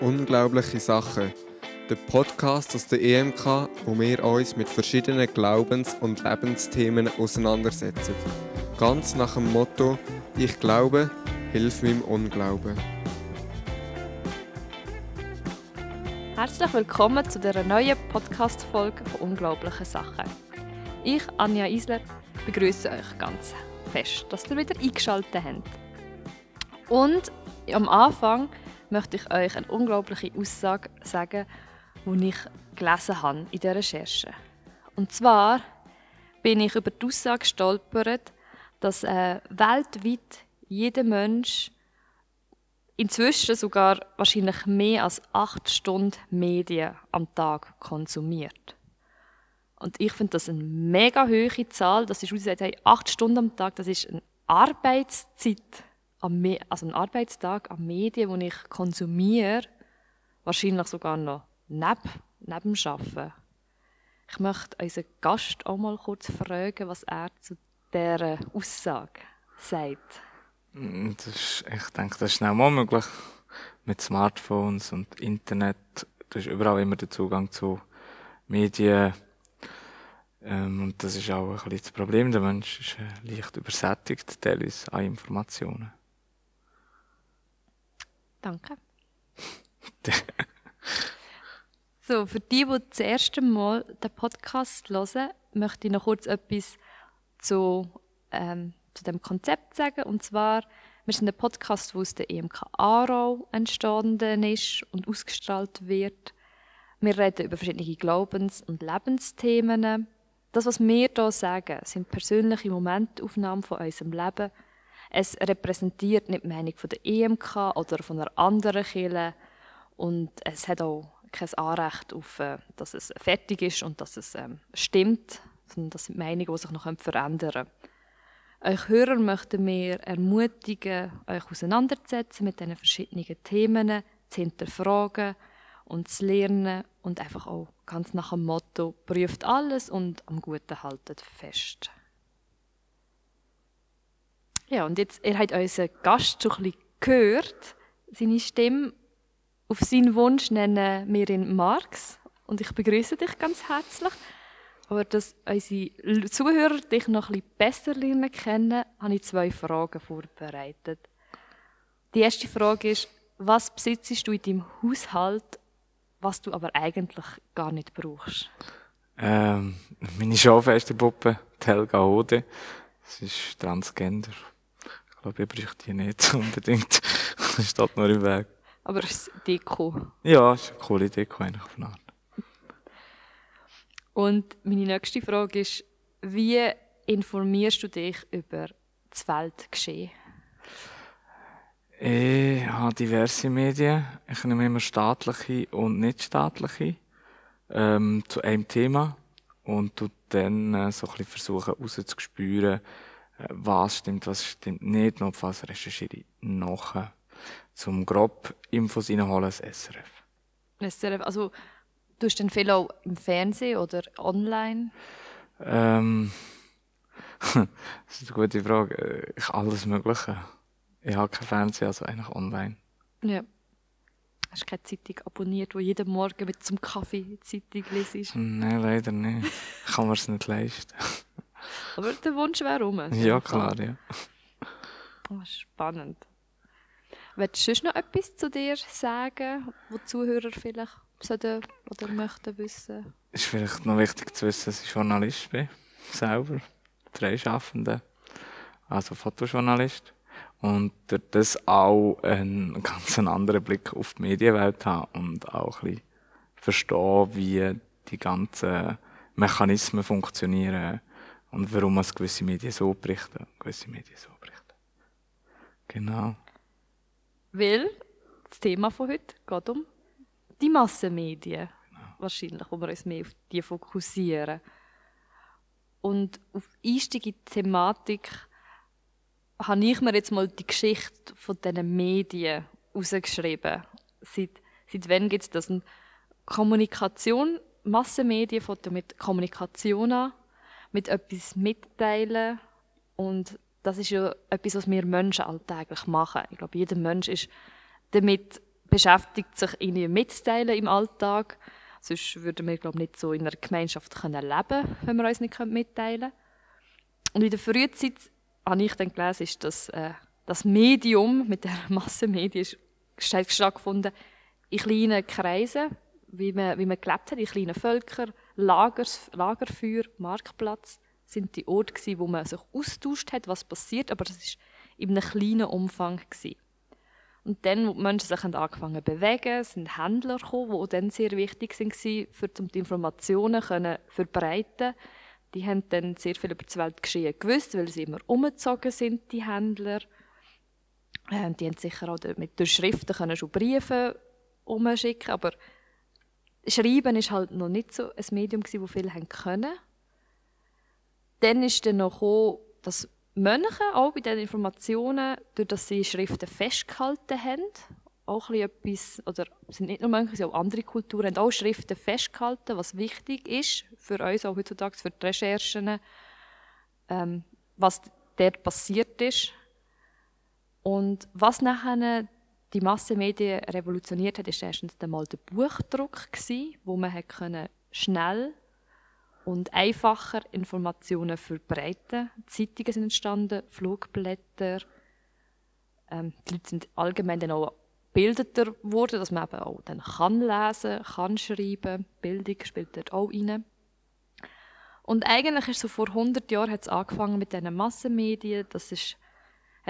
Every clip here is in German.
Unglaubliche Sachen. Der Podcast aus der EMK, wo wir uns mit verschiedenen Glaubens- und Lebensthemen auseinandersetzen. Ganz nach dem Motto: Ich glaube, hilf meinem Unglauben. Herzlich willkommen zu dieser neuen Podcast-Folge von Unglaublichen Sachen. Ich, Anja Isler, begrüße euch ganz fest, dass ihr wieder eingeschaltet habt. Und am Anfang möchte ich euch eine unglaubliche Aussage sagen, die ich gelesen habe in der Recherche. Und zwar bin ich über die Aussage gestolpert, dass äh, weltweit jeder Mensch inzwischen sogar wahrscheinlich mehr als acht Stunden Medien am Tag konsumiert. Und ich finde das eine mega hohe Zahl. Das ist, wie gesagt, acht Stunden am Tag, das ist eine Arbeitszeit also einen Arbeitstag an Medien, die ich konsumiere, wahrscheinlich sogar noch neben, neben dem Arbeiten. Ich möchte unseren Gast auch mal kurz fragen, was er zu dieser Aussage sagt. Mm, das ist, ich denke, das ist schnell mal möglich. Mit Smartphones und Internet, du hast überall immer den Zugang zu Medien. Ähm, und das ist auch ein bisschen das Problem. Der Mensch ist äh, leicht übersättigt, teilweise an Informationen. Danke. so, für die, die das erste Mal den Podcast hören, möchte ich noch kurz etwas zu, ähm, zu dem Konzept sagen. Und zwar, wir sind ein Podcast, der aus der EMK Aarau entstanden ist und ausgestrahlt wird. Wir reden über verschiedene Glaubens- und Lebensthemen. Das, was wir hier sagen, sind persönliche Momentaufnahmen von unserem Leben – es repräsentiert nicht die Meinung der EMK oder von einer anderen Kirche und es hat auch kein Anrecht auf, äh, dass es fertig ist und dass es ähm, stimmt, sondern das sind Meinungen, die sich noch verändern können. Euch Hörer möchten wir ermutigen, euch auseinanderzusetzen mit diesen verschiedenen Themen, zu hinterfragen und zu lernen und einfach auch ganz nach dem Motto, prüft alles und am Guten haltet fest. Ja, und jetzt, ihr habt unseren Gast schon ein bisschen gehört, seine Stimme. Auf seinen Wunsch nennen wir ihn Marx und ich begrüße dich ganz herzlich. Aber dass unsere Zuhörer dich noch ein bisschen besser lernen kennen, habe ich zwei Fragen vorbereitet. Die erste Frage ist, was besitzt du in deinem Haushalt, was du aber eigentlich gar nicht brauchst? Ähm, meine schaufeste Puppe, die Helga Hode. Sie ist Transgender. Ich glaube, ich bräuchte die nicht unbedingt. Das steht nur im Weg. Aber es ist Deko. Ja, es ist eine coole Deko eigentlich auf eine. Und meine nächste Frage ist, wie informierst du dich über das Weltgeschehen? Ich habe diverse Medien. Ich nehme immer staatliche und nicht staatliche ähm, zu einem Thema und tu dann äh, so ein bisschen versuchen herauszuspüren, was stimmt, was stimmt nicht, notfalls recherchiere ich nachher. Zum grob Infos reinholen, das SRF. SRF, also du hast dann viel auch im Fernsehen oder online? Ähm, das ist eine gute Frage. Ich alles Mögliche. Ich habe kein Fernsehen, also eigentlich online. Ja. Hast du keine Zeitung abonniert, wo jeden Morgen mit zum Kaffee die Zeitung liest? Nein, leider nicht. Ich kann mir es nicht leisten. Aber der Wunsch wäre rum. Ja, klar, ja. Oh, spannend. Willst du sonst noch etwas zu dir sagen, wo die Zuhörer vielleicht sollten oder möchten wissen? Es ist vielleicht noch wichtig zu wissen, dass ich Journalist bin. Selber. Freischaffender. Also Fotojournalist. Und durch das auch einen ganz anderen Blick auf die Medienwelt haben und auch ein bisschen verstehen, wie die ganzen Mechanismen funktionieren und warum man gewisse Medien so berichten, gewisse Medien so berichten. Genau. Weil das Thema von heute geht um die Massenmedien. Genau. Wahrscheinlich, wo wir uns mehr auf die fokussieren. Und auf Einstieg in die Thematik habe ich mir jetzt mal die Geschichte von diesen Medien rausgeschrieben. Seit, seit wann gibt es das? Kommunikation, Massenmedien fängt mit Kommunikation an mit etwas mitteilen. Und das ist ja etwas, was wir Menschen alltäglich machen. Ich glaube, jeder Mensch ist damit beschäftigt sich irgendwie mitzuteilen im Alltag. Sonst würden wir, glaube ich, nicht so in einer Gemeinschaft können leben wenn wir uns nicht mitteilen können. Und in der Frühzeit habe ich dann gelesen, ist, dass äh, das Medium mit der Massenmedien stattgefunden in kleinen Kreisen, wie man, wie man gelebt hat, in kleinen Völkern, Lagers, Lagerfeuer, Marktplatz, sind die Orte gewesen, wo man sich austauscht hat, was passiert, aber das ist in einem kleinen Umfang gewesen. Und dann, wo die Menschen sich angefangen zu bewegen, sind Händler gekommen, die dann sehr wichtig waren, um die Informationen zu verbreiten. Die haben dann sehr viel über das Weltgeschehen gewusst, weil sie immer umgezogen sind, die Händler. Ähm, die haben sicher auch mit durch Schriften schon Briefe umschicken, aber Schreiben ist halt noch nicht so ein Medium wo viele haben können. Dann ist dann noch gekommen, dass Mönche auch bei den Informationen, durch dass sie Schriften festgehalten haben, auch etwas, oder sind nicht nur Mönche, sondern auch andere Kulturen, haben auch Schriften festgehalten, was wichtig ist für uns auch heutzutage, für die Recherchen, ähm, was dort passiert ist. Und was nachher die Massenmedien revolutioniert hat, ist erstens einmal der Buchdruck gewesen, wo man schnell und einfacher Informationen verbreiten. Zeitungen sind entstanden, Flugblätter. Ähm, die Leute sind allgemein dann auch gebildeter geworden, dass man eben auch dann kann lesen, kann schreiben. Bildung spielt dort auch rein. Und eigentlich ist so vor 100 Jahren hat es angefangen mit diesen Massenmedien. Das ist,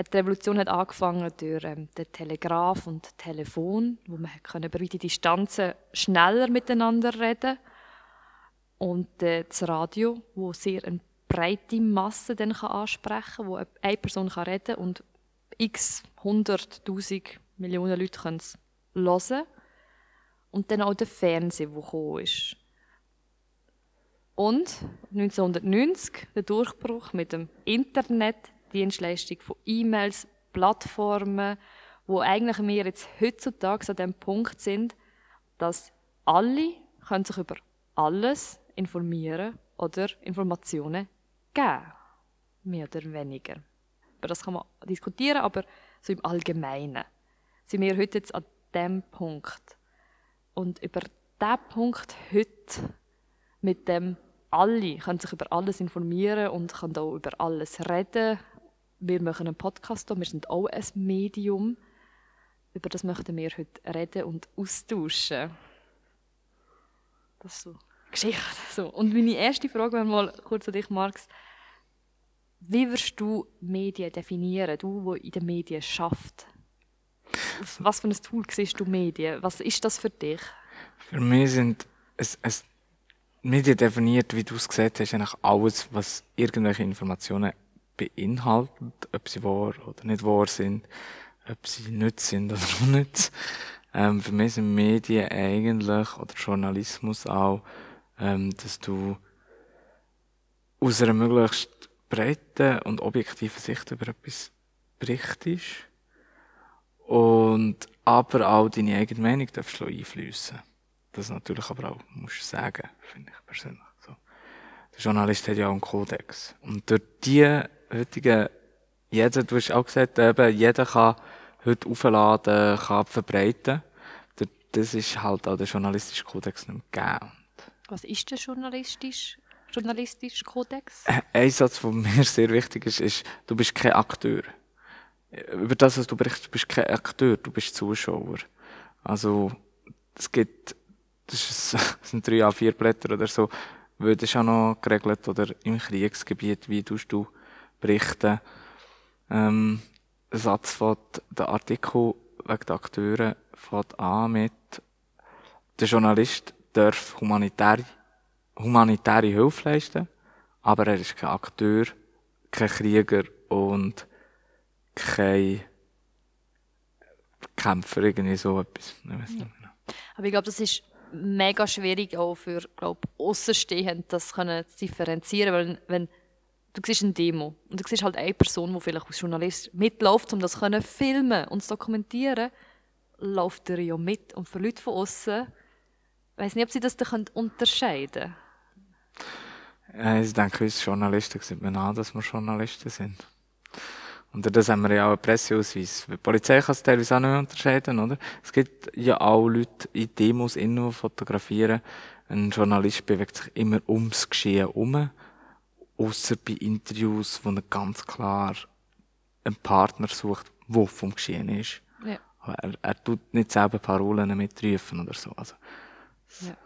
hat die Revolution hat angefangen durch ähm, den Telegraph und Telefon, wo man über weite Distanzen schneller miteinander reden und äh, das Radio, wo sehr eine breite Masse dann kann ansprechen kann, wo eine Person kann reden und x hunderttausend Millionen Leute können es hören. Und dann auch der Fernseher, der gekommen ist. Und 1990 der Durchbruch mit dem Internet, Dienstleistung von E-Mails, Plattformen, wo eigentlich wir jetzt heutzutage an dem Punkt sind, dass alle können sich über alles informieren oder Informationen geben. Mehr oder weniger. Über das kann man diskutieren, aber so im Allgemeinen sind wir heute jetzt an dem Punkt. Und über diesen Punkt heute, mit dem alle können sich über alles informieren und können auch über alles reden. Wir machen einen Podcast hier, wir sind auch ein Medium. Über das möchten wir heute reden und austauschen. Das ist so. Geschichte. So. Und meine erste Frage wäre mal kurz an dich, Marx. Wie wirst du Medien definieren, du, wo in den Medien schafft? Was für ein Tool siehst du Medien? Was ist das für dich? Für mich sind es, es Medien definiert, wie du es gesagt hast, eigentlich alles, was irgendwelche Informationen beinhaltet, ob sie wahr oder nicht wahr sind, ob sie nütz sind oder nicht. Ähm, für mich sind Medien eigentlich, oder Journalismus auch, ähm, dass du aus einer möglichst breiten und objektiven Sicht über etwas berichtest und aber auch deine eigene Meinung darfst einfließen. Das natürlich aber auch musst sagen, finde ich persönlich. So. Der Journalist hat ja auch einen Kodex. Und durch die heutigen, jeder, du hast auch gesagt, eben, jeder kann heute aufladen, kann verbreiten. Das ist halt auch der journalistische Kodex nicht mehr gegeben. Was ist der journalistisch, journalistische Kodex? Ein Satz, der mir sehr wichtig ist, ist, du bist kein Akteur. Über das, was du berichtest, bist kein Akteur, du bist Zuschauer. Also, es gibt, das, ist, das sind drei a vier Blätter oder so, wird es auch noch geregelt, oder im Kriegsgebiet, wie tust du berichten. Ähm, der Satz von der Artikel wegen der Akteure fängt an mit, der Journalist darf humanitäre, humanitäre Hilfe leisten, aber er ist kein Akteur, kein Krieger und kein Kämpfer, irgendwie so etwas. Ich weiß genau. Aber ich glaube, das ist mega schwierig auch für glaub, Außenstehende, das können zu differenzieren, weil wenn du siehst eine Demo und du siehst halt eine Person, die vielleicht als Journalist mitläuft, um das zu filmen und zu dokumentieren, läuft er ja mit und für Leute von außen ich weiß nicht, ob Sie das da unterscheiden können. Ich denke, als Journalisten sieht man an, dass wir Journalisten sind. Und das haben wir ja auch einen Presseausweis. Die Polizei kann es teilweise auch nicht unterscheiden, oder? Es gibt ja auch Leute in Demos die fotografieren. Ein Journalist bewegt sich immer ums Geschehen herum. Ausser bei Interviews, wo er ganz klar einen Partner sucht, der vom Geschehen ist. Ja. Er, er tut nicht selber Parolen mitrufen oder so. Also, Ja.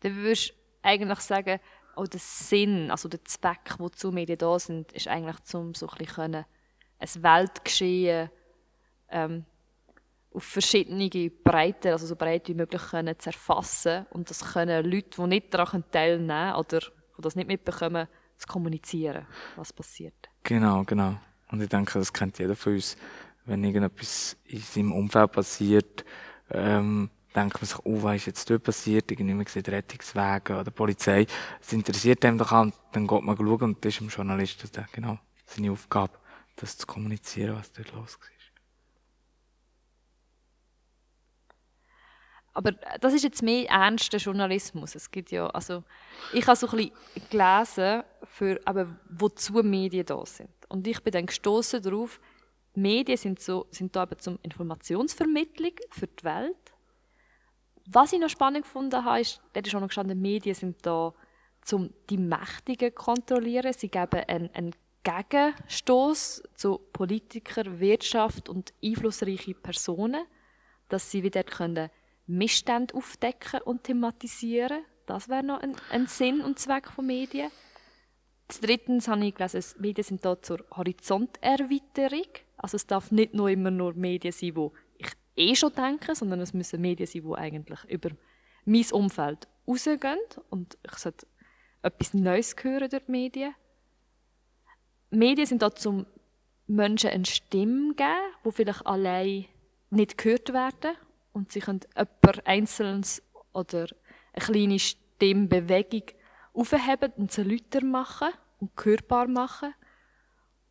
Dann würdest du eigentlich sagen, auch der Sinn, also der Zweck, wozu Medien da sind, ist eigentlich, um so ein können, ein Weltgeschehen ähm, auf verschiedene Breiten, also so breit wie möglich können, zu erfassen und das können Leute, die nicht daran teilnehmen können oder die das nicht mitbekommen, zu kommunizieren, was passiert. Genau, genau. Und ich denke, das kennt jeder von uns. Wenn irgendetwas in seinem Umfeld passiert, ähm, denkt man sich, oh, was ist jetzt dort passiert? Irgendjemand sieht Rettungswagen oder Polizei. Es interessiert einem doch an. Dann geht man schauen und das ist dem Journalisten genau seine Aufgabe, das zu kommunizieren, was dort los war. Aber das ist jetzt mehr ernster Journalismus. Es gibt ja, also ich habe so ein bisschen gelesen, für, aber wozu Medien da sind. Und ich bin dann gestoßen darauf, Medien sind, so, sind da eben zum Informationsvermittlung für die Welt. Was ich noch spannend gefunden habe, ist, da ist auch noch gestanden, Medien sind da, um die Mächtigen zu kontrollieren. Sie geben einen, einen Gegenstoß zu Politikern, Wirtschaft und einflussreiche Personen, dass sie wieder können Missstände aufdecken und thematisieren. Das wäre noch ein, ein Sinn und Zweck von Medien. Drittens habe ich gelesen, Medien sind da zur Horizonterweiterung. Also es darf nicht nur immer nur Medien sein, die ich eh schon denke, sondern es müssen Medien sein, die eigentlich über mein Umfeld rausgehen und ich sollte etwas Neues hören durch die Medien. Medien sind da zum Menschen eine Stimme geben, die vielleicht allein nicht gehört werden und sie können jemand Einzelnes oder eine kleine Stimmbewegung aufheben und sie lauter machen und hörbar machen.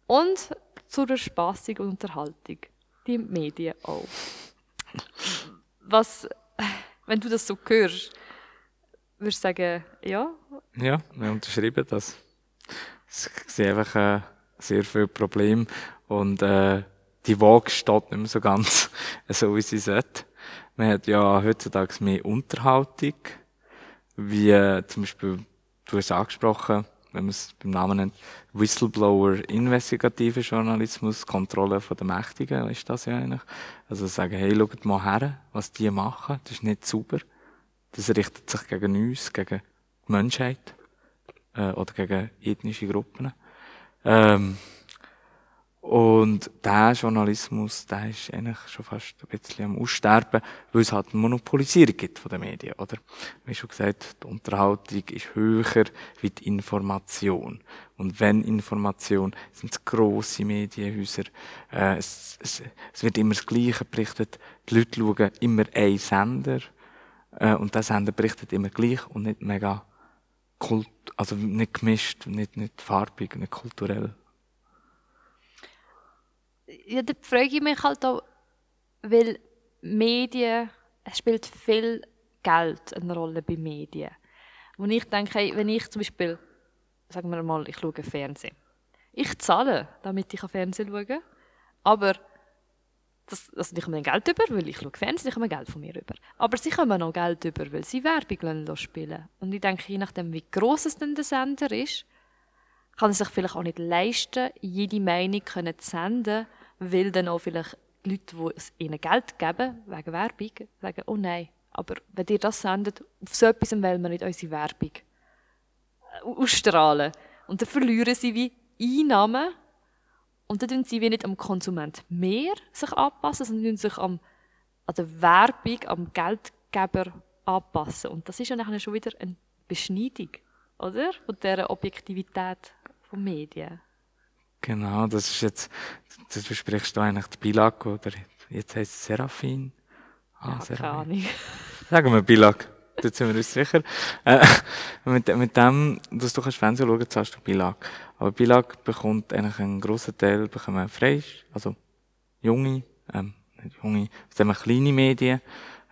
Und zur Erspassung und Unterhaltung. Die Medien auch. Was, wenn du das so hörst, würdest du sagen, ja? Ja, wir unterschreiben das. Es sind einfach äh, sehr viele Probleme und äh, die Waage steht nicht mehr so ganz so, wie sie sollte. Man hat ja heutzutage mehr Unterhaltung, wie zum Beispiel, du hast angesprochen, wenn man es beim Namen nennt, Whistleblower, investigativer Journalismus, Kontrolle der Mächtigen ist das ja eigentlich. Also sagen, hey, schaut mal her, was die machen, das ist nicht sauber. Das richtet sich gegen uns, gegen die Menschheit äh, oder gegen ethnische Gruppen. Ähm, und der Journalismus, der ist eigentlich schon fast ein bisschen am Aussterben, weil es halt eine Monopolisierung gibt von den Medien, oder? Wie schon gesagt, die Unterhaltung ist höher wie die Information. Und wenn Information, sind es grosse Medienhäuser, äh, es, es, es wird immer das Gleiche berichtet, die Leute schauen immer einen Sender, äh, und der Sender berichtet immer gleich und nicht mega kult, also nicht gemischt, nicht, nicht farbig, nicht kulturell. Ja, da frage ich mich halt auch, weil Medien, es spielt viel Geld eine Rolle bei Medien. Und ich denke, hey, wenn ich zum Beispiel, sagen wir mal, ich schaue Fernsehen. Ich zahle, damit ich Fernsehen schauen kann, aber das, also ich komme Geld über, weil ich schaue Fernsehen, ich komme Geld von mir über. Aber sie kommen auch Geld über, weil sie Werbung spielen Und ich denke, je nachdem, wie gross es denn der Sender ist, kann er sich vielleicht auch nicht leisten, jede Meinung zu senden, weil dann auch vielleicht Leute, die es ihnen Geld geben, wegen Werbung, sagen, oh nein, aber wenn ihr das sendet, auf so etwas wollen wir nicht unsere Werbung ausstrahlen. Und dann verlieren sie wie Einnahmen und dann tun sie wie nicht am Konsument mehr sich anpassen, sondern tun sich am, an der Werbung, am Geldgeber anpassen. Und das ist ja dann schon wieder eine Beschneidung, oder? Von dieser Objektivität von Medien. Genau, das ist jetzt, das besprichst du eigentlich die Bilag, oder jetzt heisst es Seraphin. Ah, ja, keine Ahnung. Sagen wir Bilag. Da sind wir uns sicher. Äh, mit, mit dem, dass du kannst Fernsehen schauen, zahlst du Bilag. Aber Bilag bekommt eigentlich einen grossen Teil bekommen frei, also junge, ähm, nicht junge, sagen wir kleine Medien,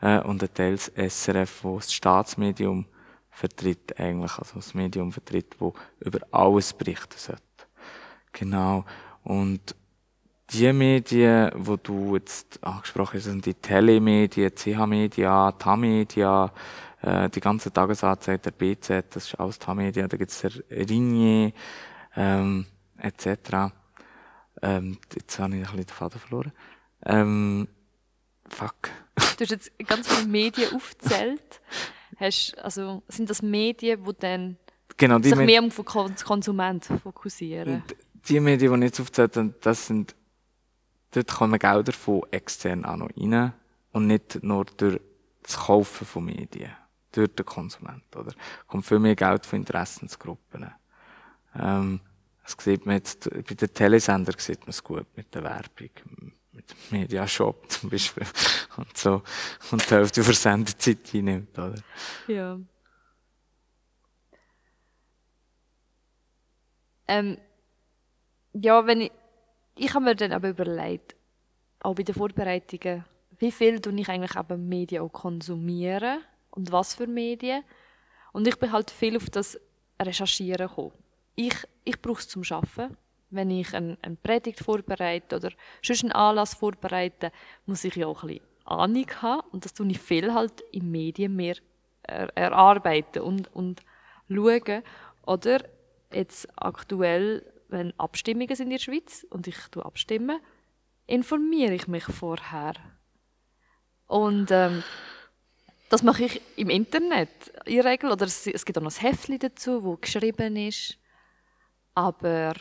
äh, und ein Teil das SRF, wo das Staatsmedium vertritt eigentlich, also das Medium vertritt, wo über alles berichten sollte. Genau. Und die Medien, die du jetzt angesprochen hast, sind die Telemedien, CH-Media, TAMedia, äh, die ganze der BZ, das ist alles TAMedia, da gibt's der Ringier, ähm, etc. Ähm, jetzt habe ich ein bisschen den Faden verloren. Ähm, fuck. Du hast jetzt ganz viele Medien aufgezählt. Hast, also, sind das Medien, die dann genau, die sich mehr auf den Kon- Konsument fokussieren? Die Medien, die ich jetzt aufgezählt habe, das sind, dort kommen Gelder von extern auch noch rein und nicht nur durch das Kaufen von Medien, durch den Konsument, oder? Kommt viel mehr Geld von Interessensgruppen. Ähm, das sieht man jetzt, bei den Telesender sieht man es gut mit der Werbung, mit dem Mediashop zum Beispiel, und so, und die Hälfte für Sendezeit einnimmt, oder? Ja. Ähm, ja, wenn ich, ich habe mir dann aber überlegt, auch bei den Vorbereitungen, wie viel tue ich eigentlich eben Medien auch konsumieren und was für Medien. Und ich bin halt viel auf das Recherchieren gekommen. Ich, ich brauche es zum Arbeiten. Wenn ich eine, eine Predigt vorbereite oder sonst einen Anlass vorbereite, muss ich ja auch ein bisschen Ahnung haben. Und das tue ich viel halt in Medien mehr er, erarbeiten und, und schauen. Oder jetzt aktuell, wenn Abstimmungen sind in der Schweiz und ich tue abstimmen, informiere ich mich vorher. Und ähm, das mache ich im Internet in der Regel. Oder es, es gibt auch noch ein Heftchen dazu, wo geschrieben ist. Aber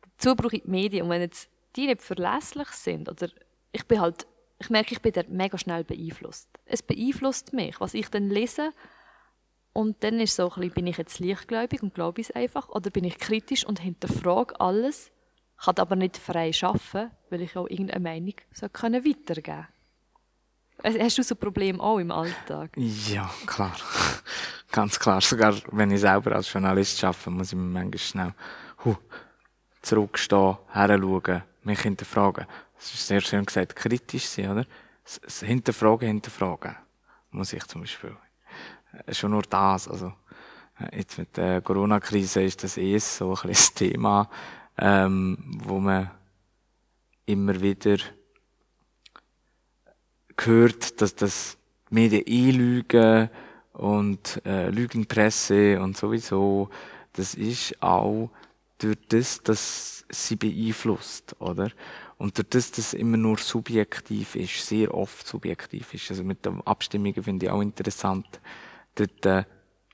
dazu brauche ich die Medien. Und wenn jetzt die nicht verlässlich sind, oder ich bin halt, ich merke, ich bin da mega schnell beeinflusst. Es beeinflusst mich, was ich dann lese. Und dann ist so ein bisschen, bin ich jetzt leichtgläubig und glaube es einfach, oder bin ich kritisch und hinterfrage alles, kann aber nicht frei arbeiten, weil ich auch irgendeine Meinung so können weitergeben kann. Hast du so ein Problem auch im Alltag? Ja, klar. Ganz klar. Sogar wenn ich selber als Journalist arbeite, muss ich mir manchmal schnell huh, zurückstehen, heranschauen, mich hinterfragen. Das ist sehr schön gesagt, kritisch sein, oder? Hinterfragen, hinterfragen. Muss ich zum Beispiel. Schon nur das, also. Jetzt mit der Corona-Krise ist das eh so ein das Thema, ähm, wo man immer wieder gehört, dass das Medien einlügen und äh, Lügenpresse und sowieso, das ist auch durch das, dass sie beeinflusst, oder? Und durch das, dass es immer nur subjektiv ist, sehr oft subjektiv ist. Also mit den Abstimmungen finde ich auch interessant. Dort äh,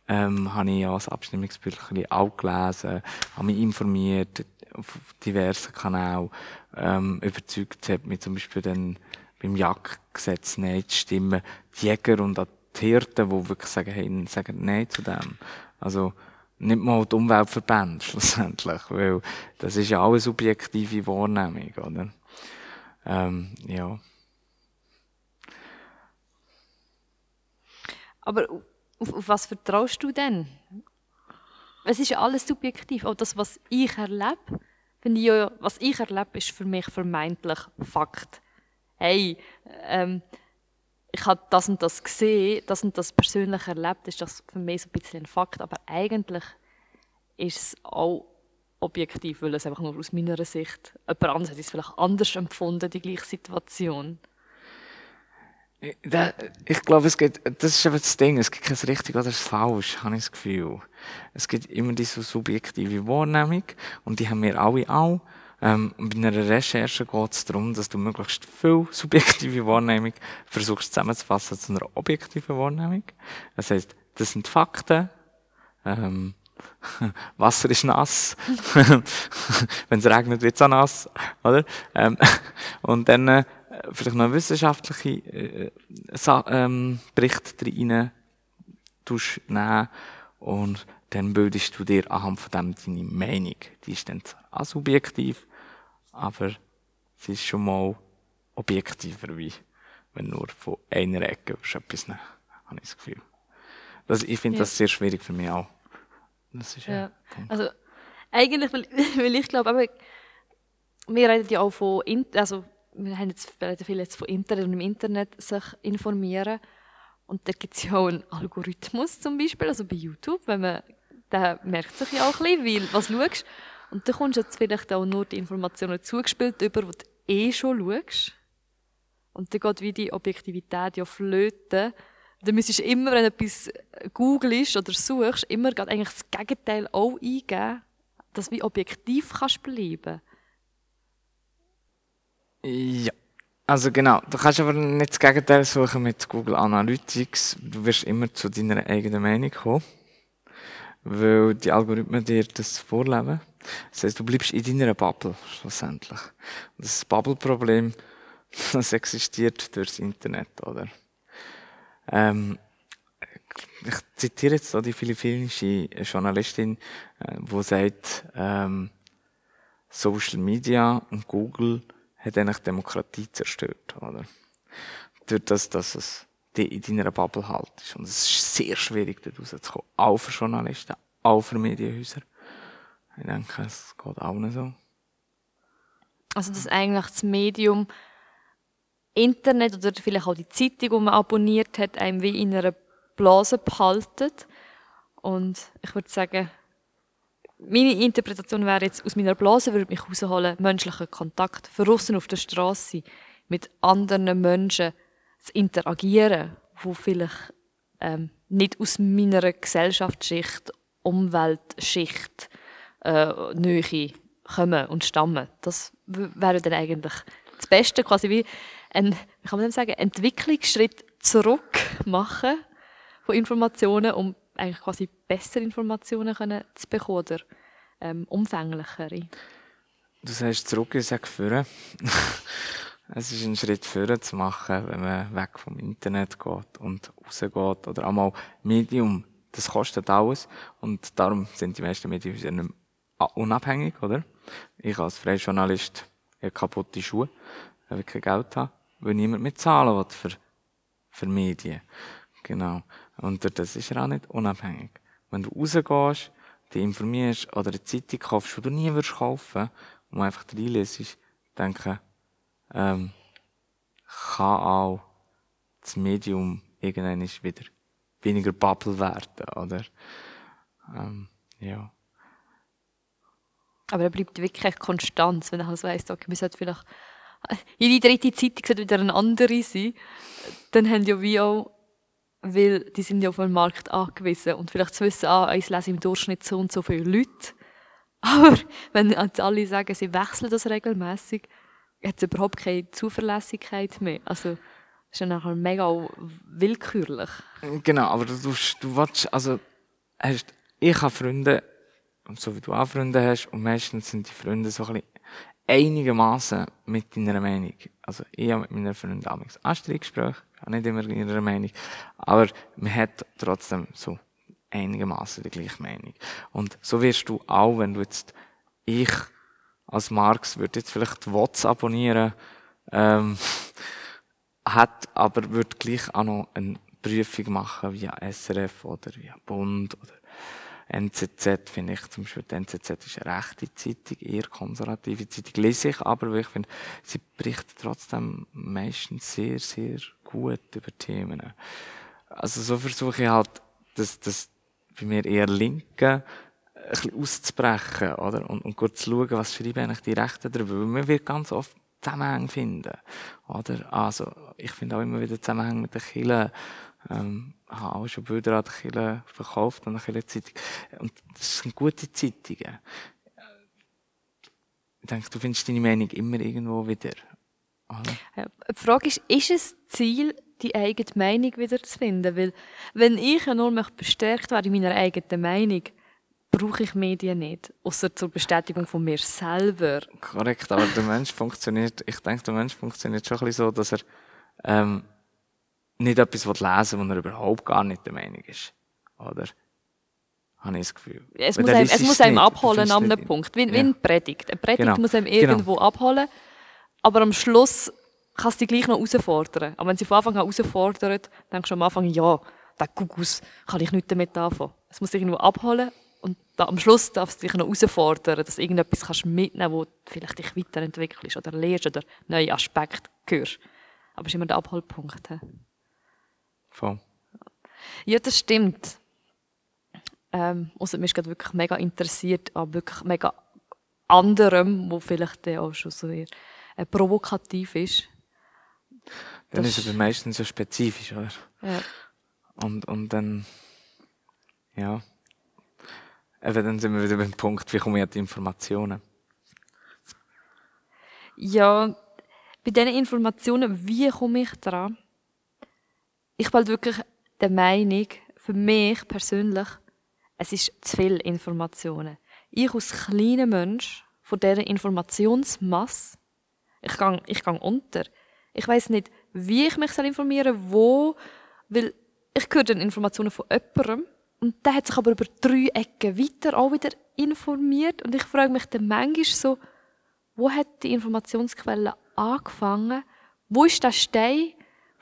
ähm, habe ich ja das Abstimmungsbüchlein auch gelesen, habe mich informiert auf diversen Kanälen, ähm, überzeugt hat mich zum Beispiel dann beim Jagdgesetz Nein zu stimmen. Die Jäger und auch die Hirten, die wirklich sagen, hey, sagen Nein zu dem. Also, nicht mal die Umweltverbände, schlussendlich, weil das ist ja auch eine subjektive Wahrnehmung, oder? Ähm, ja. Aber auf, auf was vertraust du denn? Es ist alles subjektiv. Auch das, was ich erlebe, finde ich ja, was ich erlebe, ist für mich vermeintlich Fakt. Hey, ähm, ich habe das und das gesehen, das und das persönlich erlebt, ist das für mich so ein bisschen ein Fakt. Aber eigentlich ist es auch objektiv, weil es einfach nur aus meiner Sicht, jemand anderes hat es vielleicht anders empfunden, die gleiche Situation. Da, ich glaube, es gibt, das ist eben das Ding, es gibt kein richtig oder falsch, habe ich das Gefühl. Es gibt immer diese subjektive Wahrnehmung und die haben wir alle auch. Ähm, bei einer Recherche geht es darum, dass du möglichst viel subjektive Wahrnehmung versuchst zusammenzufassen zu einer objektiven Wahrnehmung. Das heißt, das sind Fakten. Ähm, Wasser ist nass. Wenn es regnet, wird es auch nass. Oder? Ähm, und dann äh, vielleicht noch einen wissenschaftlichen äh, Sa ähm, Bericht rein tust nehmen und dann bildest du dir anhand von dem deine Meinung. Die ist dann zwar auch subjektiv, aber sie ist schon mal objektiver, wie wenn nur von einer Ecke etwas nehmen, habe ich das Gefühl. Das, ich finde Ja. das sehr schwierig für mich auch. Das ist ja. Ja. Also eigentlich, weil, weil ich glaube, aber wir reden ja auch von, also wir haben jetzt reden viel jetzt von Internet und im Internet sich informieren und da gibt es ja auch einen Algorithmus zum Beispiel, also bei YouTube, wenn man, der merkt sich ja auch ein bisschen, weil, was schaust Und dann kommst du jetzt vielleicht auch nur die Informationen zugespielt über, die du eh schon schaust. Und dann geht wie die Objektivität ja flöten. Dann müsstest du immer, wenn du etwas googelst oder suchst, immer eigentlich das Gegenteil auch eingeben, dass du wie objektiv kannst bleiben. Ja. Also genau, du kannst aber nicht das Gegenteil suchen mit Google Analytics. Du wirst immer zu deiner eigenen Meinung kommen, weil die Algorithmen dir das vorleben. Das heißt, du bleibst in deiner Bubble schlussendlich. Das Bubble-Problem, das existiert durchs Internet, oder? Ähm, ich zitiere jetzt da die philippinische Journalistin, äh, die sagt, ähm, Social Media und Google hat eigentlich Demokratie zerstört, oder? Durch das, dass es in deiner Bubble halt ist. Und es ist sehr schwierig, dort rauszukommen. Auch für Journalisten, auch für Medienhäuser. Ich denke, es geht auch nicht so. Also, dass eigentlich das Medium Internet oder vielleicht auch die Zeitung, die man abonniert hat, einem wie in einer Blase behaltet. Und ich würde sagen, meine Interpretation wäre jetzt, aus meiner Blase würde mich rausholen, menschlichen Kontakt, draussen auf der Straße mit anderen Menschen zu interagieren, wo vielleicht ähm, nicht aus meiner Gesellschaftsschicht, Umweltschicht, äh, Nähe kommen und stammen. Das wäre dann eigentlich das Beste, quasi wie ein, wie kann man sagen, Entwicklungsschritt zurück machen von Informationen, um eigentlich quasi bessere Informationen können zu bekommen oder ähm, umfänglichere. Du sagst zurück, ich sage führen. es ist ein Schritt führen zu machen, wenn man weg vom Internet geht und rausgeht oder einmal Medium. Das kostet alles und darum sind die meisten Medien nicht mehr unabhängig, oder? Ich als freier Journalist habe kaputte Schuhe, weil ich kein Geld habe, weil niemand mit zahlen will für, für Medien. Genau. Und das ist er auch nicht unabhängig. Wenn du rausgehst, dich informierst oder eine Zeitung kaufst, die du nie würdest kaufen, und einfach reinlesest, denke, ähm, kann auch das Medium irgendwann wieder weniger Bubble werden, oder? Ähm, ja. Aber er bleibt wirklich konstant, wenn er also weiss, okay, wir sollten vielleicht, jede dritte Zeitung sollte wieder eine andere sein, dann haben ja wie auch weil die sind ja auf den Markt angewiesen und vielleicht zu wissen, ah, ich lese im Durchschnitt so und so viele Leute. Aber wenn jetzt alle sagen, sie wechseln das regelmäßig, hat es überhaupt keine Zuverlässigkeit mehr. Also ist ja nachher mega willkürlich. Genau, aber du, du, willst, also hast, ich habe Freunde, so wie du auch Freunde hast, und meistens sind die Freunde so ein bisschen einigermaßen mit deiner Meinung. Also ich habe mit meinen Freunden damals Anstrenggespräche, auch nicht immer in ihrer Meinung, aber man hat trotzdem so einigermaßen die gleiche Meinung. Und so wirst du auch, wenn du jetzt, ich als Marx würde jetzt vielleicht WOTS abonnieren, ähm, hat aber würde gleich auch noch eine Prüfung machen via SRF oder via Bund oder NZZ finde ich zum Beispiel, die NZZ ist eine rechte Zeitung, eher konservative Zeitung, lese ich aber, weil ich finde, sie berichtet trotzdem meistens sehr, sehr gut über Themen. Also so versuche ich halt, das, das bei mir eher Linke ein bisschen auszubrechen, oder? Und, und kurz zu schauen, was schreiben eigentlich die Rechten darüber. Weil man wird ganz oft Zusammenhänge finden, oder? Also, ich finde auch immer wieder Zusammenhänge mit den Kirchen, ähm, habe auch schon Bilder an der Kirche verkauft, an der Kirchenzeitung. Und das sind gute Zeitungen. Ich denke, du findest deine Meinung immer irgendwo wieder. Ja, die Frage ist, ist es Ziel, die eigene Meinung wieder zu finden? Weil, wenn ich ja nur bestärkt werde in meiner eigenen Meinung, brauche ich Medien nicht. Außer zur Bestätigung von mir selber. Korrekt, aber der Mensch funktioniert, ich denke, der Mensch funktioniert schon ein bisschen so, dass er, ähm, nicht etwas lesen will, wo er überhaupt gar nicht der Meinung ist. Oder? Habe ich das Gefühl. Es, muss einem, es muss einem, abholen an einem Punkt. Wie, ja. wie eine Predigt. Eine Predigt genau. muss einem genau. irgendwo genau. abholen. Aber am Schluss kann es dich gleich noch herausfordern. Aber wenn sie von Anfang an herausfordert, denkst du am Anfang, ja, der Gugus kann ich nicht damit anfangen. Es muss dich irgendwo abholen und da, am Schluss darf es dich noch herausfordern, dass du irgendetwas kannst mitnehmen kannst, wo vielleicht dich weiterentwickelst oder lernst oder neue Aspekte hörst. Aber es ist immer der Abholpunkt. He? Voll. Ja, das stimmt. Ähm, also, mich ist gerade wirklich mega interessiert an wirklich mega anderem, wo vielleicht dann auch schon so eher äh, provokativ ist. Dann Das- ist es aber meistens so spezifisch, oder? Ja. Und, und dann, ja. Eben, dann sind wir wieder beim Punkt, wie komme ich an die Informationen? Ja, bei diesen Informationen, wie komme ich dran? Ich bin halt wirklich der Meinung, für mich persönlich, es ist zu viel Informationen. Ich als kleiner Mensch, von dieser Informationsmasse, ich gehe ich gang unter. Ich weiß nicht, wie ich mich informieren soll, wo, weil ich höre dann Informationen von jemandem und der hat sich aber über drei Ecken weiter auch wieder informiert und ich frage mich dann manchmal so, wo hat die Informationsquelle angefangen? Wo ist der Stein,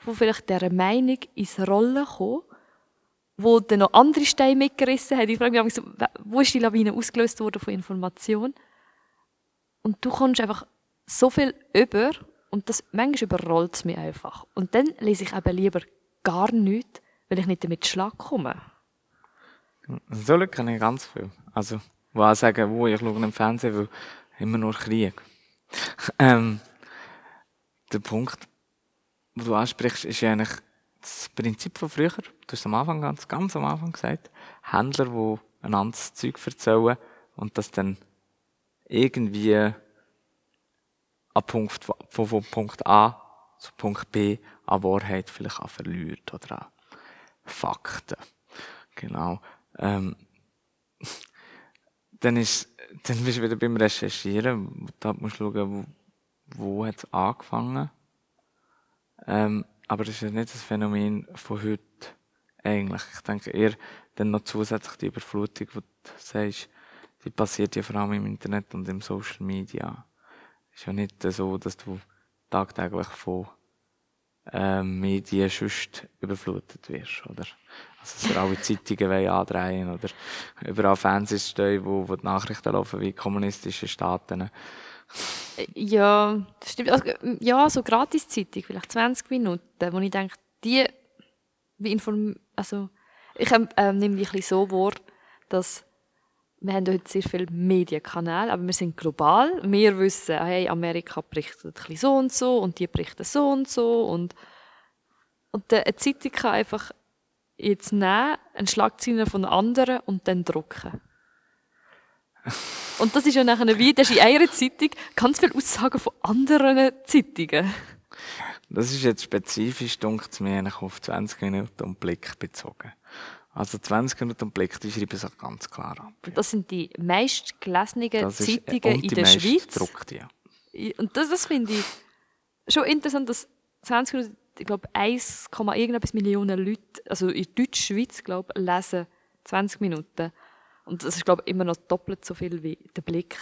wo vielleicht dieser Meinung ins Rollen kam, wo dann noch andere Steine mitgerissen hat? Ich frage mich manchmal wo ist die Lawine ausgelöst worden von Information? Und du kommst einfach so viel über und das manchmal überrollt es mich einfach. Und dann lese ich eben lieber gar nichts, weil ich nicht damit Schlag komme. So Leute kenne ich ganz viel. Also, die auch sagen, wo ich schaue im Fernsehen, weil immer nur Krieg. ähm, der Punkt, den du ansprichst, ist ja eigentlich das Prinzip von früher. Du hast am Anfang, ganz, ganz am Anfang gesagt, Händler, die einander das Zeug erzählen und das dann irgendwie an Punkt, von, von Punkt A zu Punkt B an Wahrheit vielleicht auch verliert oder an Fakten. Genau. Ähm, dann ist, dann bist du wieder beim Recherchieren. Da musst du schauen, wo, wo hat es angefangen. Ähm, aber das ist ja nicht das Phänomen von heute, eigentlich. Ich denke eher, dann noch zusätzlich die Überflutung, die du sagst, die passiert ja vor allem im Internet und im Social Media. Ist ja nicht so, dass du tagtäglich von ähm, Medien sonst überflutet wirst, oder? Also, dass wir alle Zeitungen andrehen oder überall Fernsehs stehen, wo, wo die Nachrichten laufen wie kommunistische Staaten. Ja, das stimmt. Also, ja, so Gratiszeitung, vielleicht 20 Minuten, wo ich denke, die, inform also, ich ähm, nehme mich so wahr, dass wir haben heute sehr viele Medienkanäle, aber wir sind global. Wir wissen, hey, Amerika berichtet so und so und die berichten so und so und, und eine Zeitung kann einfach jetzt nehmen, einen Schlagzeilen von anderen und dann drucken. Und das ist ja nachher wie, das ist in einer Zeitung ganz viele Aussagen von anderen Zeitungen. Das ist jetzt spezifisch, dunkt es mir, auf 20 Minuten und Blick bezogen. Also 20 Minuten und Blick, die schreiben sich ganz klar ab. Und das sind die meistgelesenen Das äh, Zeitungen in der Schweiz. meistgedruckte, ja. Und das, das finde ich schon interessant, dass 20 Minuten, ich glaube, 1, irgendetwas Millionen Leute, also in Deutschschweiz, glaube ich, lesen 20 Minuten. Und das ist, glaube ich, immer noch doppelt so viel wie der Blick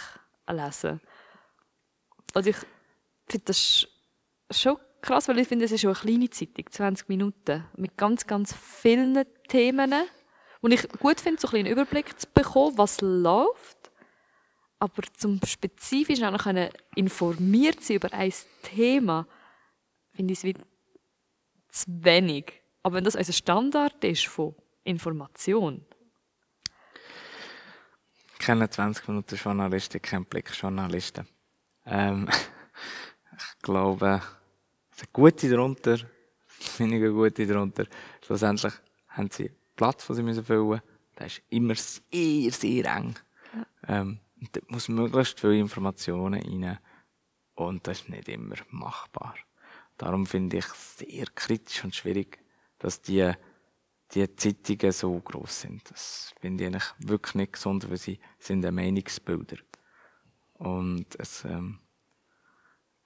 lesen. Und ich finde das schon krass, weil ich finde, es ist schon eine kleine Zeitung, 20 Minuten, mit ganz, ganz vielen Themen, wo ich gut finde, so ein einen Überblick zu bekommen, was läuft. Aber zum spezifisch auch noch informiert sein über ein Thema, finde ich es wie zu wenig. Aber wenn das unser Standard ist von Information, kenne 20 Minuten Journalisten, ich kenne Blickjournalisten. Ähm, ich glaube, es sind gute darunter, weniger gute darunter. Schlussendlich haben sie Platz, den sie müssen füllen müssen. Der ist immer sehr, sehr eng. Ähm, und dort muss möglichst viele Informationen rein. Und das ist nicht immer machbar. Darum finde ich es sehr kritisch und schwierig, dass die die Zeitungen so groß sind. Das finde ich eigentlich wirklich nicht gesund, weil sie sind ja Meinungsbilder. Und es, ähm,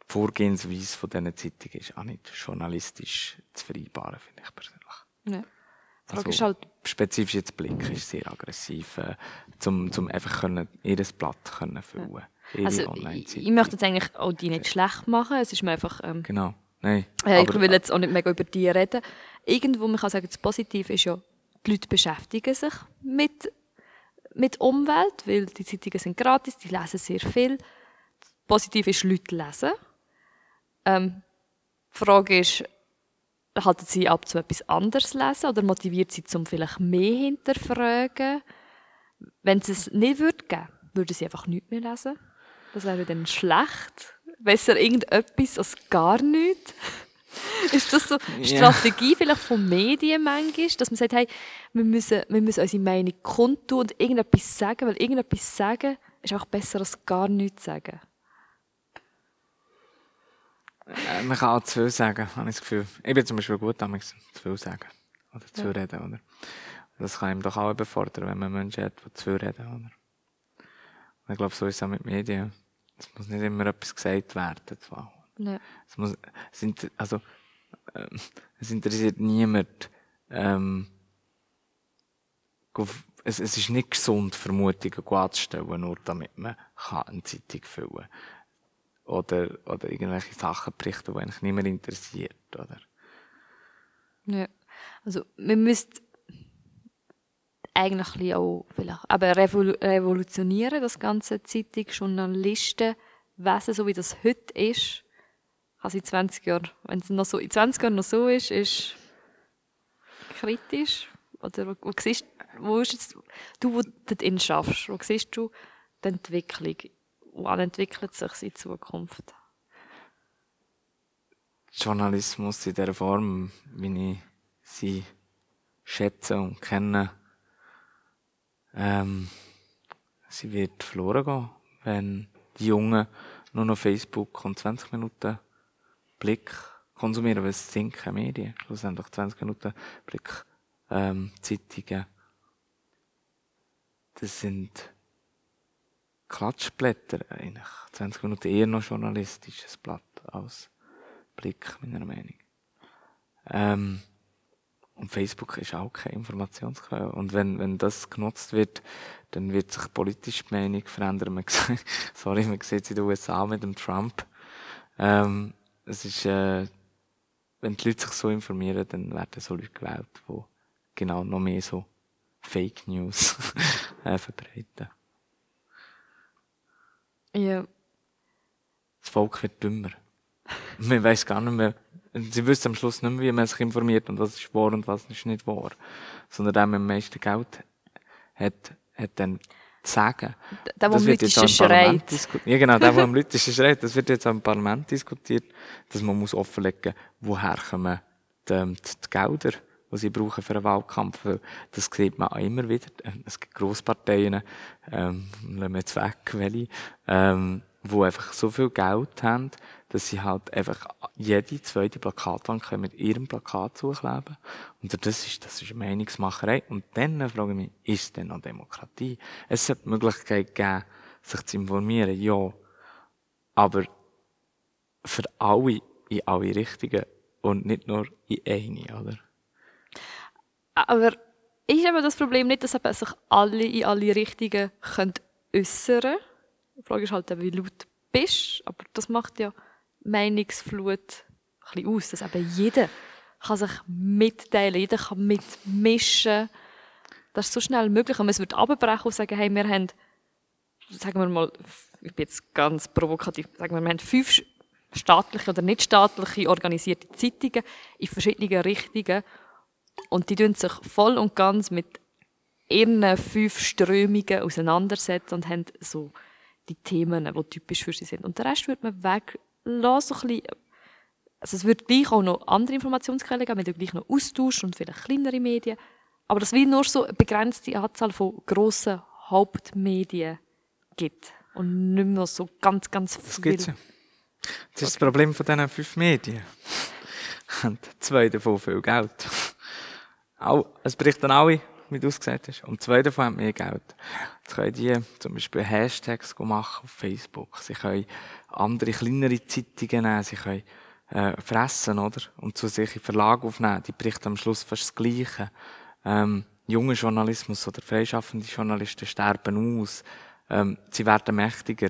die Vorgehensweise von diesen Zeitungen ist auch nicht journalistisch zu vereinbaren, finde ich persönlich. ja. die Frage Also, ist halt, Spezifisch jetzt Blick ist sehr aggressiv, äh, zum, zum einfach können, jedes Blatt können füllen. Ihre also ich, ich möchte jetzt eigentlich auch die nicht schlecht machen, es ist mir einfach, ähm, Genau. Nein. äh, ich will jetzt auch nicht mega über die reden. Irgendwo, man kann sagen, das Positive ist ja, die Leute beschäftigen sich mit, mit Umwelt, weil die Zeitungen sind gratis, die lesen sehr viel. Positiv ist, Leute lesen. Ähm, die Frage ist, halten sie ab zu etwas anderes lesen oder motiviert sie zum vielleicht mehr hinterfragen? Wenn es es nicht würde geben, würden sie einfach nichts mehr lesen. Das wäre dann schlecht. Besser irgendetwas als gar nichts. ist das so eine Ja. Strategie vielleicht von Medien manchmal, dass man sagt, hey, wir müssen, wir müssen unsere Meinung kundtun und irgendetwas sagen, weil irgendetwas sagen ist auch besser als gar nichts sagen. Äh, man kann auch zu viel sagen, habe ich das Gefühl. Ich bin zum Beispiel gut damit, zu viel sagen. Oder zu viel reden, oder? Das kann ihm doch auch überfordern, wenn man Menschen hat, die zu viel reden, oder? Und ich glaube, so ist es auch mit Medien. Es muss nicht immer etwas gesagt werden, zwar. Ja. Es muss, es inter, also, ähm, es interessiert niemand, ähm, es, es ist nicht gesund, Vermutungen anzustellen, nur damit man kann eine Zeitung füllen kann. Oder, oder irgendwelche Sachen berichten, die eigentlich niemand interessiert, oder? Ja. Also, man müsste eigentlich ein bisschen auch vielleicht, aber revolu revolutionieren, das ganze Zeitung, Journalisten, Wesen, so wie das heute ist, es in 20 Jahren, wenn es noch so, in 20 Jahren noch so ist, ist kritisch. Oder wo, wo siehst wo ist jetzt, du, wo dort in schaffst, wo siehst du die Entwicklung? Wohin entwickelt sich in Zukunft? Journalismus in der Form, wie ich sie schätze und kenne, ähm, sie wird verloren gehen, wenn die Jungen nur noch Facebook und 20 Minuten Blick konsumieren, weil es sind keine Medien. Schlussendlich 20 Minuten Blick, ähm, Zeitungen. Das sind Klatschblätter eigentlich. 20 Minuten eher noch journalistisches Blatt als Blick, meiner Meinung. Ähm, und Facebook ist auch keine Informationsquelle. Und wenn, wenn das genutzt wird, dann wird sich politisch die Meinung verändern. Man sorry, man sieht es in den USA mit dem Trump. Ähm, es ist, äh, wenn die Leute sich so informieren, dann werden so Leute gewählt, die genau noch mehr so Fake News äh, verbreiten. Ja. Das Volk wird dümmer. Man weiß gar nicht mehr. Sie wissen am Schluss nicht mehr, wie man sich informiert und was ist wahr und was ist nicht wahr. Sondern der, der am meisten Geld hat, hat dann sagen. Der, der Das am lautesten schreit. Ja, genau, der, der am lautesten schreit. Das wird jetzt auch im Parlament diskutiert, dass man muss offenlegen, woher kommen die, die, die Gelder, die sie brauchen für einen Wahlkampf. Weil Das sieht man auch immer wieder. Es gibt Grossparteien, ähm, lassen wir jetzt weg, welche, ähm, die einfach so viel Geld haben, dass sie halt einfach jede zweite Plakatwand können mit ihrem Plakat zukleben. Und das ist, das ist Meinungsmacherei. Und dann frage ich mich, ist denn noch Demokratie? Es sollte die Möglichkeit geben, sich zu informieren, ja. Aber für alle in alle Richtungen und nicht nur in eine, oder? Aber ist eben das Problem nicht, dass eben sich alle in alle Richtungen können äußern können? Die Frage ist halt, wie laut bist. Aber das macht ja Meinungsflut ein aus, dass eben jeder kann sich mitteilen, jeder kann mitmischen. Das ist so schnell möglich. Und man würde abbrechen und sagen, hey, wir haben, sagen wir mal, ich bin jetzt ganz provokativ, sagen wir, wir haben fünf staatliche oder nicht staatliche organisierte Zeitungen in verschiedenen Richtungen und die tun sich voll und ganz mit ihren fünf Strömungen auseinandersetzen und haben so die Themen, die typisch für sie sind. Und den Rest würde man weglassen, so ein bisschen. Also es wird gleich auch noch andere Informationsquellen geben, man hat gleich noch Austausch und vielleicht kleinere Medien. Aber dass es nur so eine begrenzte Anzahl von grossen Hauptmedien gibt. Und nicht mehr so ganz, ganz Das viel. gibt's ja. Das ist das Problem von diesen fünf Medien. Und zwei davon viel Geld. Auch, es berichten alle, wie du es gesagt hast. Und zwei davon haben mehr Geld. Jetzt können die zum Beispiel Hashtags machen auf Facebook. Sie können andere, kleinere Zeitungen nehmen. Sie können äh, fressen, oder? Und zu sich in Verlag aufnehmen. Die berichten am Schluss fast das Gleiche. Ähm, junger Journalismus oder freischaffende Journalisten sterben aus. Ähm, sie werden mächtiger.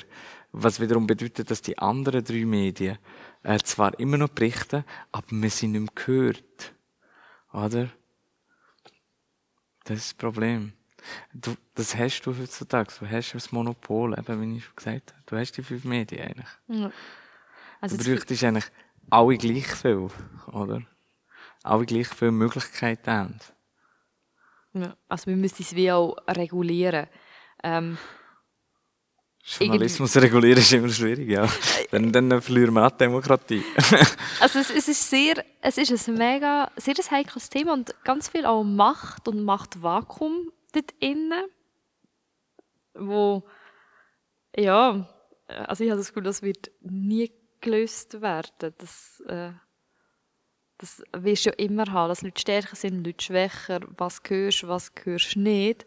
Was wiederum bedeutet, dass die anderen drei Medien äh, zwar immer noch berichten, aber wir sind nicht mehr gehört. Oder? Das ist das Problem. Du, das hast du heutzutage. Du hast das Monopol, eben, wie ich schon gesagt habe. Du hast die fünf Medien eigentlich. Ja. Also Du bräuchtest eigentlich alle gleich viel, oder? Alle gleich viele Möglichkeiten haben. Ja, also wir müssen es wie auch regulieren. Ähm, Journalismus regulieren ist immer schwierig, ja. Dann, dann verlieren wir auch die Demokratie. Also es, es, ist sehr, es ist ein mega, sehr ein heikles Thema und ganz viel auch Macht und Machtvakuum dort innen, wo, ja, also ich habe das Gefühl, das wird nie gelöst werden. Das, äh, das wirst du ja immer haben, dass Leute stärker sind, Leute schwächer, was hörst, was hörst nicht.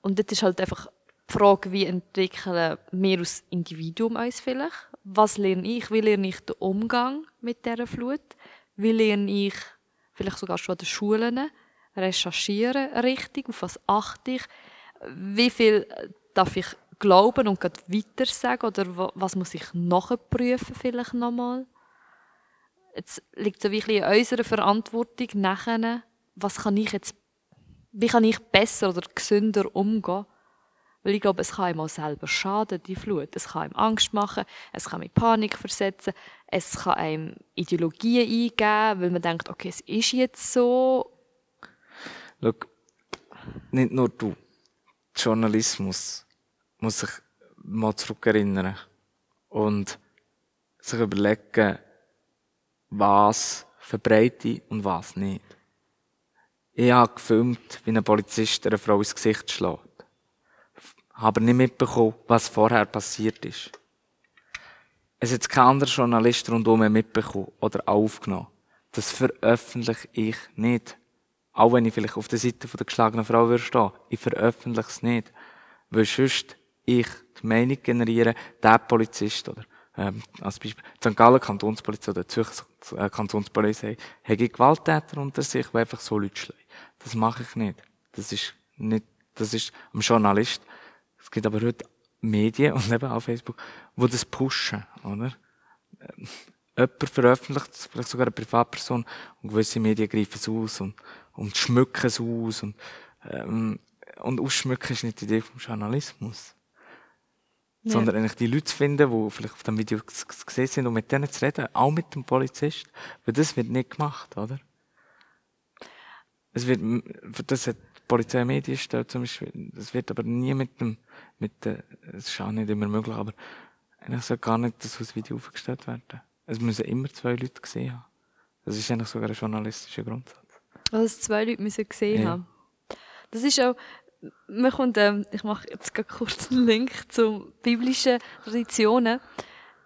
Und das ist halt einfach Frage, wie entwickeln wir als Individuum uns vielleicht? Was lerne ich? Wie lerne ich den Umgang mit dieser Flut? Wie lerne ich vielleicht sogar schon an den Schulen recherchieren richtig? Auf was achte ich? Wie viel darf ich glauben und weiter sagen? Oder was muss ich nachprüfen vielleicht nochmal? Jetzt liegt es ein bisschen in unserer Verantwortung nachher, was kann ich jetzt, wie kann ich besser oder gesünder umgehen? Weil ich glaube, es kann ihm auch selber schaden, die Flut. Es kann ihm Angst machen, es kann ihm Panik versetzen, es kann einem Ideologien eingeben, weil man denkt, okay, es ist jetzt so. Schau, nicht nur du. Journalismus muss sich mal zurückerinnern und sich überlegen, was verbreite und was nicht. Ich habe gefilmt, wie ein Polizist einer Frau ins Gesicht schlägt aber nicht mitbekommen, was vorher passiert ist. Es hat kein anderer Journalist rundum mitbekommen oder aufgenommen. Das veröffentliche ich nicht. Auch wenn ich vielleicht auf der Seite der geschlagenen Frau würde stehen. Ich veröffentliche es nicht. Weil sonst ich die Meinung generiere, der Polizist oder, ähm, als Beispiel, St. Gallen Kantonspolizei oder Zürcher äh, Kantonspolizei, hätte Gewalttäter unter sich, die einfach so Leute schlagen. Das mache ich nicht. Das ist nicht, das ist am Journalist es gibt aber heute Medien und eben auch Facebook, wo das pushen, oder? Ähm, jemand veröffentlicht, vielleicht sogar eine Privatperson, und gewisse Medien greifen es aus und, und schmücken es aus und, ähm, und ausschmücken ist nicht die Idee vom Journalismus. Ja. Sondern eigentlich die Leute zu finden, die vielleicht auf dem Video gesehen sind und mit denen zu reden, auch mit dem Polizist. Weil das wird nicht gemacht, oder? Es wird, das hat Polizei Medienstelle zum Beispiel, das wird aber nie mit dem, mit der, es ist auch nicht immer möglich, aber eigentlich soll gar nicht das aus Video aufgestellt werden. Es müssen immer zwei Leute gesehen haben. Das ist eigentlich sogar ein journalistischer Grundsatz. Also zwei Leute müssen gesehen ja. haben. Das ist auch, man kommt, ähm, ich mache jetzt kurz einen Link zu biblischen Traditionen.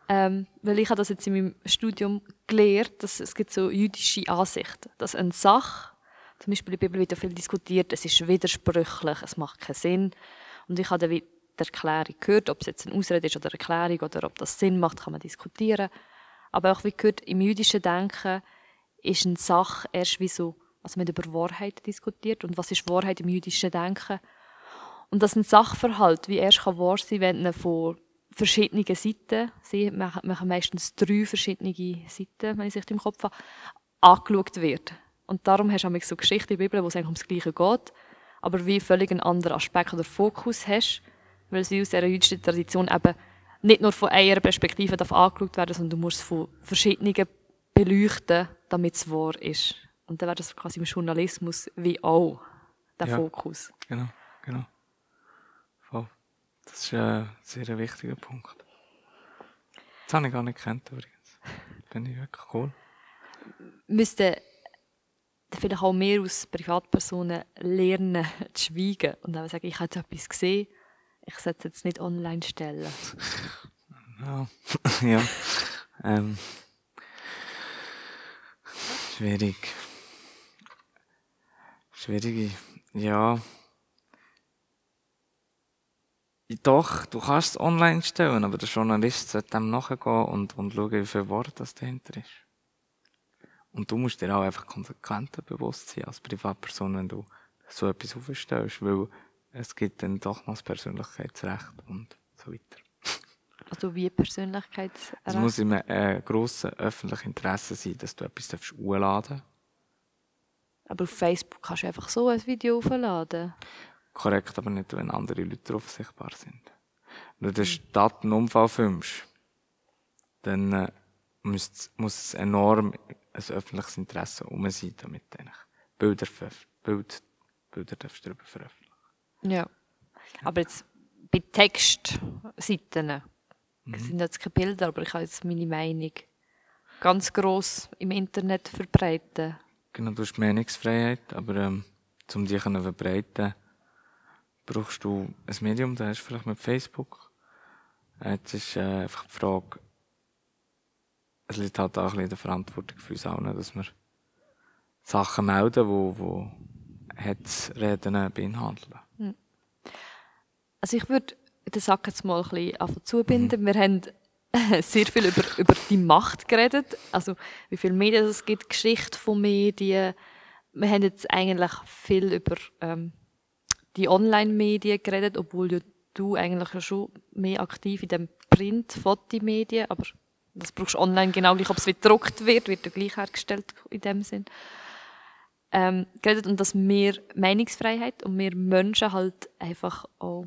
Ähm, weil ich habe das jetzt in meinem Studium gelernt, dass es gibt so jüdische Ansichten, dass eine Sache zum Beispiel in der Bibel wird ja viel diskutiert, es ist widersprüchlich, es macht keinen Sinn. Und ich habe dann die Erklärung gehört, ob es jetzt eine Ausrede ist oder eine Erklärung oder ob das Sinn macht, kann man diskutieren. Aber auch wie gehört, im jüdischen Denken ist eine Sache erst wie so, also man über Wahrheit diskutiert und was ist Wahrheit im jüdischen Denken. Und dass ein Sachverhalt wie erst kann wahr sein, wenn er von verschiedenen Seiten, sie machen meistens drei verschiedene Seiten, wenn ich es im Kopf habe, angeschaut wird. Und darum hast du auch so Geschichten in der Bibel, wo es eigentlich ums Gleiche geht, aber wie völlig einen anderen Aspekt oder Fokus hast, weil sie aus dieser jüdischen Tradition eben nicht nur von einer Perspektive darf angeschaut werden, sondern du musst es von verschiedenen beleuchten, damit es wahr ist. Und dann wäre das quasi im Journalismus wie auch der ja, Fokus. Genau, genau. Voll. Das ist ein sehr wichtiger Punkt. Das habe ich gar nicht gekannt übrigens. Finde ich wirklich cool. Müsste vielleicht auch mehr als Privatpersonen lernen zu schweigen und dann sagen, ich habe etwas gesehen, ich sollte es jetzt nicht online stellen. Ja, ja. Ähm. Schwierig. Schwierig, ja. Doch, du kannst es online stellen, aber der Journalist sollte dem nachgehen und, und schauen, wie viel Wort das dahinter ist. Und du musst dir auch einfach konsequenter bewusst sein als Privatperson, wenn du so etwas aufstellst, weil es gibt dann doch noch das Persönlichkeitsrecht und so weiter. Also wie Persönlichkeitsrecht? Es muss einem äh, grossen öffentlichen Interesse sein, dass du etwas hochladen darfst. Aber auf Facebook kannst du einfach so ein Video hochladen. Korrekt, aber nicht, wenn andere Leute drauf sichtbar sind. Wenn du den Stadtenunfall filmst, dann äh, muss, muss es enorm ein öffentliches Interesse um sein, damit eigentlich Bilder, Bild, Bilder darfst du darüber veröffentlichen. Ja. Aber jetzt bei Textseiten mhm. sind jetzt keine Bilder, aber ich habe jetzt meine Meinung ganz gross im Internet verbreiten. Genau, du hast Meinungsfreiheit, aber ähm, um die zu verbreiten, brauchst du ein Medium, das hast du vielleicht mit Facebook. Jetzt ist äh, einfach die Frage, es liegt halt auch ein bisschen in der Verantwortung für uns allen, dass wir Sachen melden, die, die Hetzreden beinhalten. Also ich würde den Sack jetzt mal ein bisschen zubinden. Mhm. Wir haben sehr viel über, über die Macht geredet, also wie viele Medien es gibt, Geschichte von Medien. Wir haben jetzt eigentlich viel über ähm, die Online-Medien geredet, obwohl ja du eigentlich schon mehr aktiv in den Print-Fotomedien, aber das brauchst du online genau gleich, ob es gedruckt wird, wird ja gleich hergestellt in dem Sinn. Ähm, geredet und dass wir Meinungsfreiheit und wir Menschen halt einfach auch,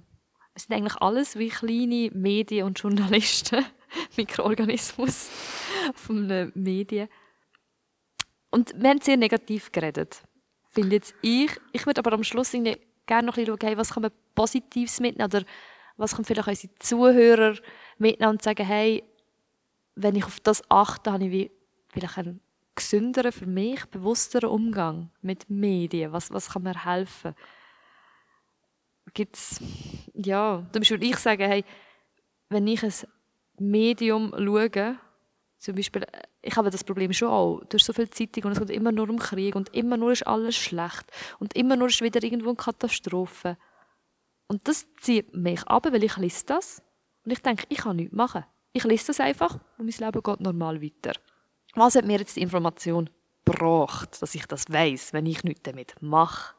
wir sind eigentlich alles wie kleine Medien und Journalisten, Mikroorganismus von den Medien. Und wir haben sehr negativ geredet, finde jetzt ich. Ich würde aber am Schluss gerne noch ein bisschen schauen, was kann man Positives mitnehmen oder was können vielleicht unsere Zuhörer mitnehmen und sagen, hey, wenn ich auf das achte, habe ich vielleicht einen gesünderen, für mich bewussteren Umgang mit Medien. Was, was kann mir helfen? Gibt's, ja, zum Beispiel ich sage, hey, wenn ich ein Medium schaue, zum Beispiel, ich habe das Problem schon auch. Du hast so viel Zeitung und es geht immer nur um Krieg und immer nur ist alles schlecht und immer nur ist wieder irgendwo eine Katastrophe. Und das zieht mich ab, weil ich lese das und ich denke, ich kann nichts machen. Ich lese das einfach und mein Leben geht normal weiter. Was hat mir jetzt die Information gebracht, dass ich das weiß, wenn ich nichts damit mache?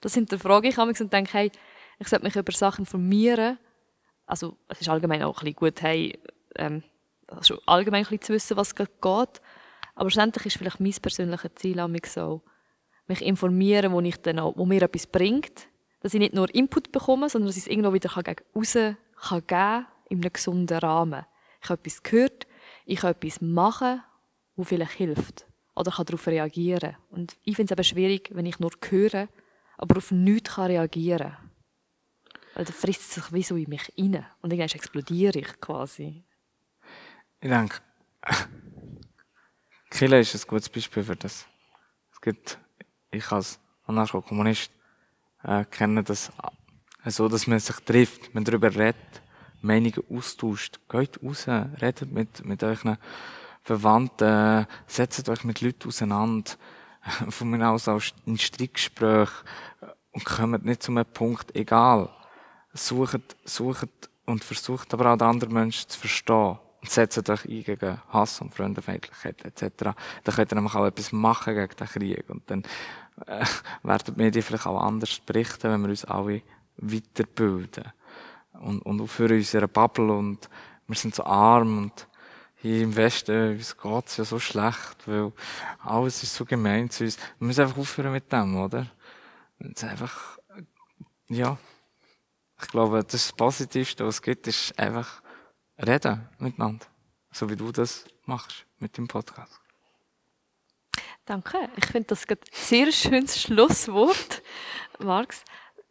Das hinterfrage ich mich und denke, hey, ich sollte mich über Sachen informieren. Also, es ist allgemein auch ein bisschen gut, hey, ähm, also allgemein ein bisschen zu wissen, was geht. Aber schlussendlich ist vielleicht mein persönliches Ziel mich so, mich informieren, wo, ich dann auch, wo mir etwas bringt, dass ich nicht nur Input bekomme, sondern dass ich es irgendwo wieder gegen raus kann geben in einem gesunden Rahmen ich habe etwas gehört, ich kann etwas machen, wo vielleicht hilft. Oder kann darauf reagieren. Und ich finde es aber schwierig, wenn ich nur höre, aber auf nichts kann reagieren kann. Weil dann frisst es sich wie so in mich rein. Und irgendwann explodiere ich quasi. Ich denke, Kille ist ein gutes Beispiel für das. Es gibt, ich als Anarcho-Kommunist äh, kenne das so, dass man sich trifft, man darüber redet Meinungen austauscht. Geht raus, redet mit, mit euren Verwandten, setzt euch mit Leuten auseinander, von mir aus auch in Streitgespräch und kommt nicht zu einem Punkt, egal. Sucht, sucht und versucht aber auch die anderen Menschen zu verstehen und setzt euch ein gegen Hass und Freundefeindlichkeit etc. Dann könnt ihr nämlich auch etwas machen gegen den Krieg und dann äh, werden die vielleicht auch anders berichten, wenn wir uns alle weiterbilden und, und für unsere Bubble und wir sind so arm und hier im Westen, uns geht's ja so schlecht, weil alles ist so gemein zu uns. Wir müssen einfach aufhören mit dem, oder? Und einfach, ja. Ich glaube, das Positivste, was es gibt, ist einfach reden miteinander. So wie du das machst mit dem Podcast. Danke. Ich finde das ein sehr schönes Schlusswort, Marx.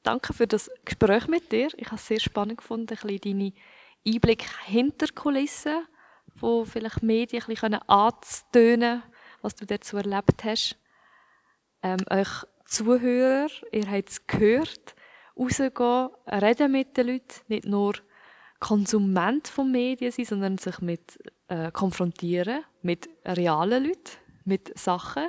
Danke für das Gespräch mit dir. Ich habe es sehr spannend gefunden, ein bisschen deine Einblick hinter Kulissen, wo vielleicht Medien ein bisschen anzutönen was du dazu erlebt hast. Ähm, euch Zuhörer, ihr habt es gehört, rausgehen, reden mit den Leuten, nicht nur Konsument von Medien sein, sondern sich mit äh, konfrontieren, mit realen Leuten, mit Sachen.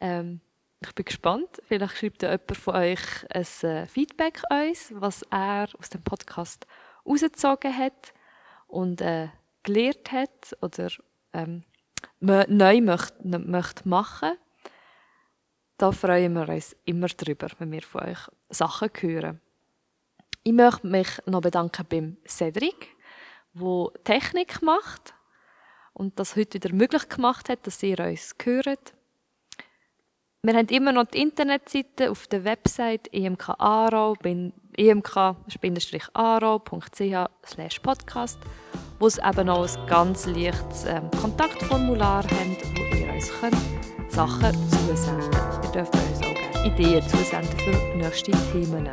Ähm, ich bin gespannt. Vielleicht schreibt jemand von euch ein äh, Feedback uns, was er aus dem Podcast rausgezogen hat und äh, gelernt hat oder ähm, neu möchte, möchte machen. Da freuen wir uns immer drüber, wenn wir von euch Sachen hören. Ich möchte mich noch bedanken beim Cedric, der Technik macht und das heute wieder möglich gemacht hat, dass ihr uns hört. Wir haben immer noch die Internetseite auf der Website emk-arau.ch podcast, wo es eben noch ein ganz leichtes ähm, Kontaktformular haben, wo ihr uns könnt Sachen zusenden. Ihr dürft uns auch gerne Ideen zusenden für nächste Themen.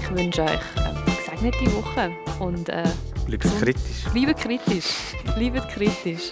Ich wünsche euch eine gesegnete Woche und äh, Bleibt kritisch. bleibt kritisch. Bleibt kritisch.